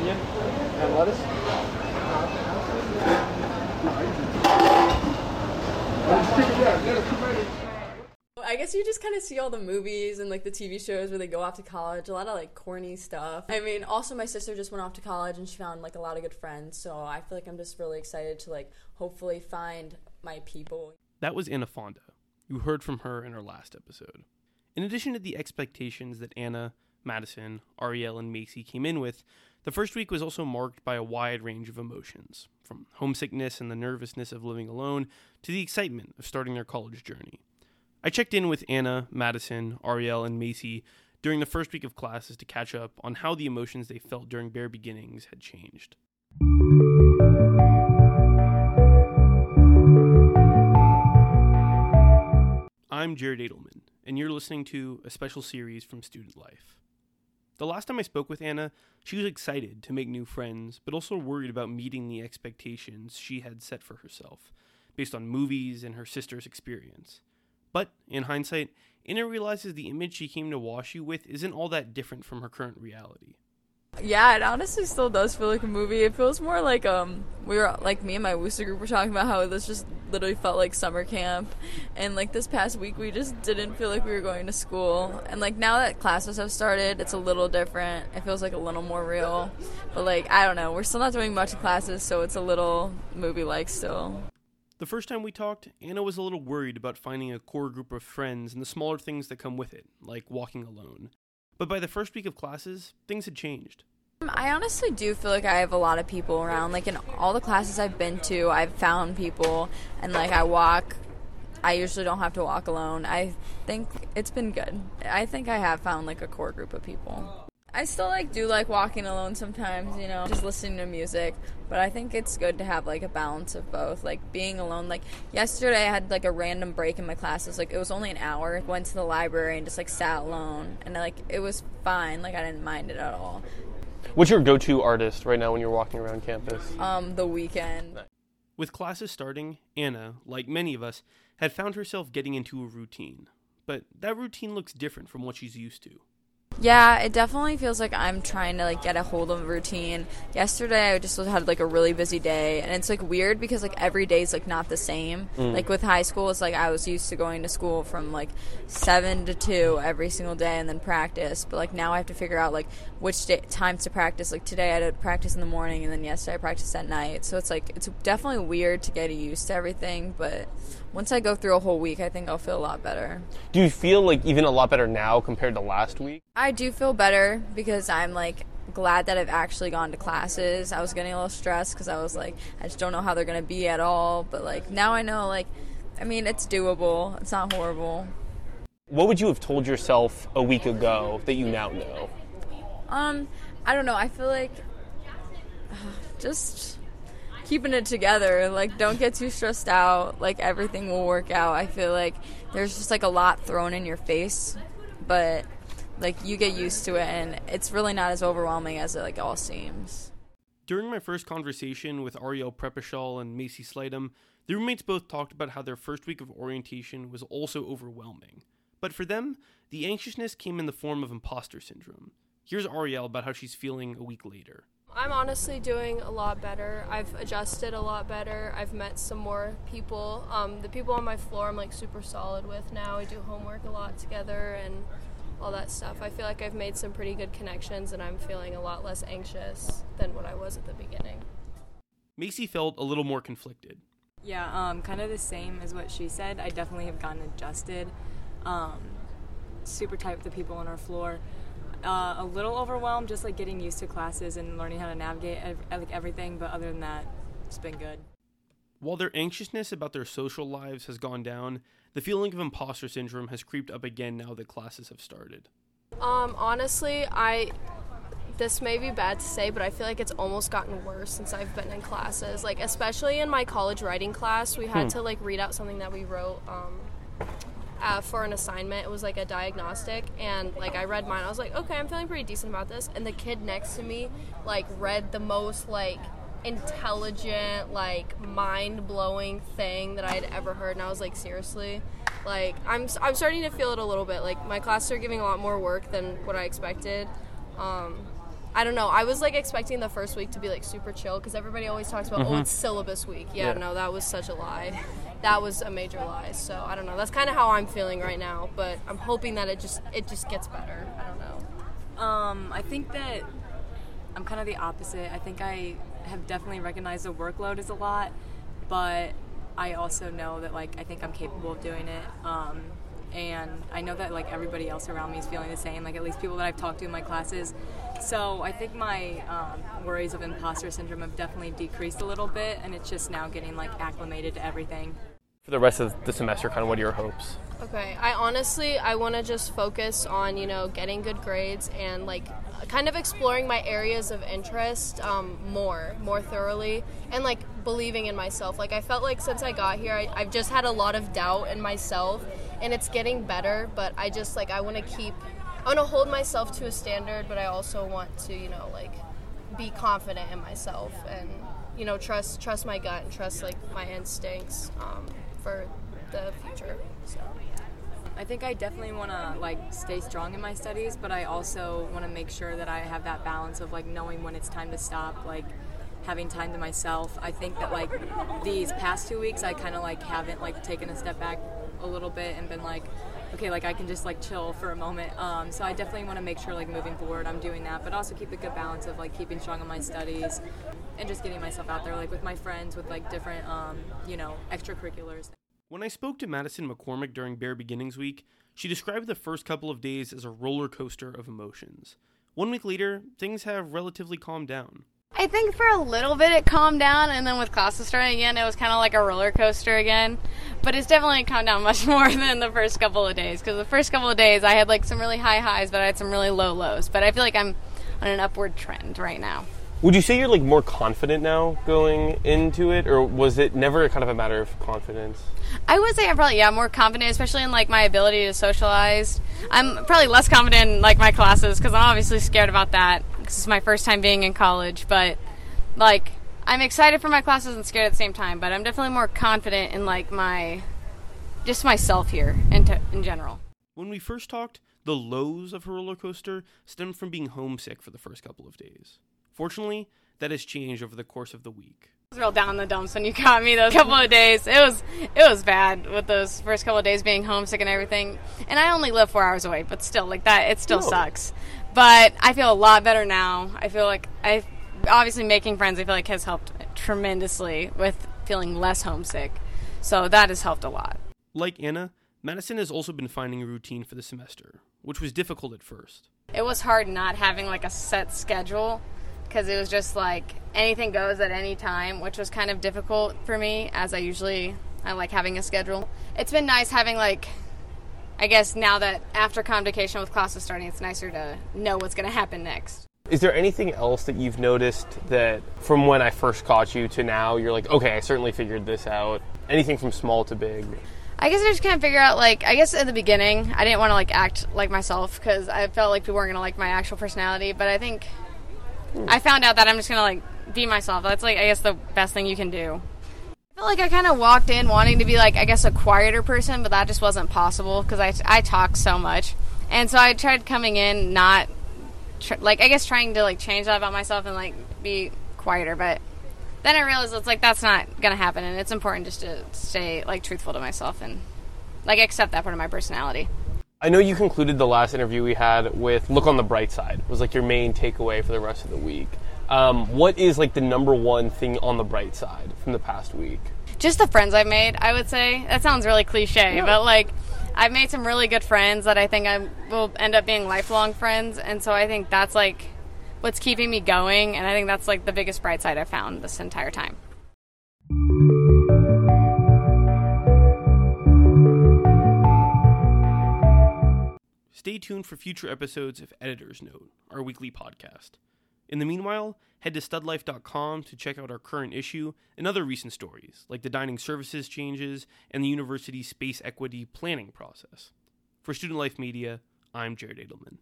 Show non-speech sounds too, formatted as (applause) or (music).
onion and lettuce. I guess you just kind of see all the movies and like the TV shows where they go off to college, a lot of like corny stuff. I mean, also my sister just went off to college and she found like a lot of good friends, so I feel like I'm just really excited to like hopefully find my people. That was Anna Fonda. You heard from her in our last episode. In addition to the expectations that Anna, Madison, Ariel, and Macy came in with, the first week was also marked by a wide range of emotions, from homesickness and the nervousness of living alone to the excitement of starting their college journey. I checked in with Anna, Madison, Ariel, and Macy during the first week of classes to catch up on how the emotions they felt during Bear Beginnings had changed. I'm Jared Adelman, and you're listening to a special series from Student Life. The last time I spoke with Anna, she was excited to make new friends, but also worried about meeting the expectations she had set for herself, based on movies and her sister's experience. But, in hindsight, Anna realizes the image she came to WashU with isn't all that different from her current reality. Yeah, it honestly still does feel like a movie. It feels more like um we were like me and my WUSA group were talking about how this just literally felt like summer camp, and like this past week we just didn't feel like we were going to school. And like now that classes have started, it's a little different. It feels like a little more real. But like I don't know, we're still not doing much classes, so it's a little movie like still. The first time we talked, Anna was a little worried about finding a core group of friends and the smaller things that come with it, like walking alone. But by the first week of classes, things had changed. Um, I honestly do feel like I have a lot of people around. Like in all the classes I've been to, I've found people, and like I walk. I usually don't have to walk alone. I think it's been good. I think I have found like a core group of people. I still like do like walking alone sometimes, you know, just listening to music. But I think it's good to have like a balance of both. Like being alone. Like yesterday, I had like a random break in my classes. Like it was only an hour. Went to the library and just like sat alone, and like it was fine. Like I didn't mind it at all. What's your go-to artist right now when you're walking around campus? Um, The Weeknd. With classes starting, Anna, like many of us, had found herself getting into a routine. But that routine looks different from what she's used to. Yeah, it definitely feels like I'm trying to like get a hold of a routine. Yesterday I just had like a really busy day and it's like weird because like every day is like not the same. Mm. Like with high school it's like I was used to going to school from like 7 to 2 every single day and then practice, but like now I have to figure out like which day, times to practice. Like today I had to practice in the morning and then yesterday I practiced at night. So it's like it's definitely weird to get used to everything, but once I go through a whole week, I think I'll feel a lot better. Do you feel like even a lot better now compared to last week? I do feel better because I'm like glad that I've actually gone to classes. I was getting a little stressed because I was like, I just don't know how they're gonna be at all. But like now I know, like, I mean, it's doable. It's not horrible. What would you have told yourself a week ago that you now know? Um, I don't know. I feel like (sighs) just keeping it together. Like, don't get too stressed out. Like, everything will work out. I feel like there's just like a lot thrown in your face, but like you get used to it, and it's really not as overwhelming as it like all seems. During my first conversation with Ariel Prepishal and Macy Slightum, the roommates both talked about how their first week of orientation was also overwhelming. But for them, the anxiousness came in the form of imposter syndrome. Here's Ariel about how she's feeling a week later. I'm honestly doing a lot better. I've adjusted a lot better. I've met some more people. Um, the people on my floor I'm like super solid with now. We do homework a lot together and all that stuff. I feel like I've made some pretty good connections and I'm feeling a lot less anxious than what I was at the beginning. Macy felt a little more conflicted. Yeah, um, kind of the same as what she said. I definitely have gotten adjusted. Um, super tight with the people on our floor. Uh, a little overwhelmed, just like getting used to classes and learning how to navigate ev- like everything. But other than that, it's been good. While their anxiousness about their social lives has gone down, the feeling of imposter syndrome has creeped up again now that classes have started. Um, honestly, I this may be bad to say, but I feel like it's almost gotten worse since I've been in classes. Like especially in my college writing class, we had to like read out something that we wrote um, uh, for an assignment. It was like a diagnostic, and like I read mine. I was like, okay, I'm feeling pretty decent about this. And the kid next to me like read the most like intelligent, like mind blowing thing that I had ever heard, and I was like, seriously, like I'm I'm starting to feel it a little bit. Like my classes are giving a lot more work than what I expected. Um, I don't know. I was like expecting the first week to be like super chill because everybody always talks about oh it's syllabus week. Yeah, Yeah. no, that was such a lie. That was a major lie. So I don't know. That's kind of how I'm feeling right now. But I'm hoping that it just it just gets better. I don't know. Um, I think that I'm kind of the opposite. I think I have definitely recognized the workload is a lot, but I also know that like I think I'm capable of doing it. Um, and I know that like everybody else around me is feeling the same. Like at least people that I've talked to in my classes. So I think my um, worries of imposter syndrome have definitely decreased a little bit, and it's just now getting like acclimated to everything. For the rest of the semester, kind of what are your hopes? Okay, I honestly I want to just focus on you know getting good grades and like kind of exploring my areas of interest um, more more thoroughly and like believing in myself. Like I felt like since I got here, I, I've just had a lot of doubt in myself, and it's getting better. But I just like I want to keep I want to hold myself to a standard, but I also want to you know like be confident in myself and you know trust trust my gut and trust like my instincts um, for the future. So. I think I definitely want to like stay strong in my studies, but I also want to make sure that I have that balance of like knowing when it's time to stop, like having time to myself. I think that like these past two weeks, I kind of like haven't like taken a step back a little bit and been like, okay, like I can just like chill for a moment. Um, so I definitely want to make sure like moving forward, I'm doing that, but also keep a good balance of like keeping strong on my studies and just getting myself out there like with my friends with like different um, you know extracurriculars. When I spoke to Madison McCormick during Bear Beginnings Week, she described the first couple of days as a roller coaster of emotions. One week later, things have relatively calmed down. I think for a little bit it calmed down, and then with classes starting again, it was kind of like a roller coaster again. But it's definitely calmed down (laughs) much more than the first couple of days. Because the first couple of days, I had like some really high highs, but I had some really low lows. But I feel like I'm on an upward trend right now. Would you say you're like more confident now going into it, or was it never kind of a matter of confidence? I would say I'm probably yeah more confident, especially in like my ability to socialize. I'm probably less confident in like my classes because I'm obviously scared about that. This is my first time being in college, but like I'm excited for my classes and scared at the same time. But I'm definitely more confident in like my just myself here in, t- in general. When we first talked, the lows of her roller coaster stemmed from being homesick for the first couple of days. Fortunately, that has changed over the course of the week. I was real down in the dumps when you got me those couple of days. It was it was bad with those first couple of days being homesick and everything. And I only live four hours away, but still, like that, it still No. sucks. But I feel a lot better now. I feel like I obviously making friends. I feel like has helped tremendously with feeling less homesick. So that has helped a lot. Like Anna, Madison has also been finding a routine for the semester, which was difficult at first. It was hard not having like a set schedule because it was just like anything goes at any time, which was kind of difficult for me as I usually I like having a schedule. It's been nice having like I guess now that after convocation with classes starting, it's nicer to know what's going to happen next. Is there anything else that you've noticed that from when I first caught you to now, you're like, okay, I certainly figured this out? Anything from small to big? I guess I just can't figure out like I guess at the beginning I didn't want to like act like myself because I felt like people weren't gonna like my actual personality. But I think I found out that I'm just gonna like be myself. That's like I guess the best thing you can do. I feel like I kind of walked in wanting to be like I guess a quieter person, but that just wasn't possible because I I talk so much, and so I tried coming in not tr- like I guess trying to like change that about myself and like be quieter, but then I realized it's like that's not gonna happen, and it's important just to stay like truthful to myself and like accept that part of my personality. I know you concluded the last interview we had with look on the bright side was like your main takeaway for the rest of the week. Um, what is like the number one thing on the bright side from the past week? Just the friends I've made, I would say. That sounds really cliche, but like I've made some really good friends that I think I will end up being lifelong friends, and so I think that's like what's keeping me going, and I think that's like the biggest bright side I've found this entire time. Stay tuned for future episodes of Editor's Note, our weekly podcast. In the meanwhile, head to studlife.com to check out our current issue and other recent stories, like the dining services changes and the university's space equity planning process. For Student Life Media, I'm Jared Edelman.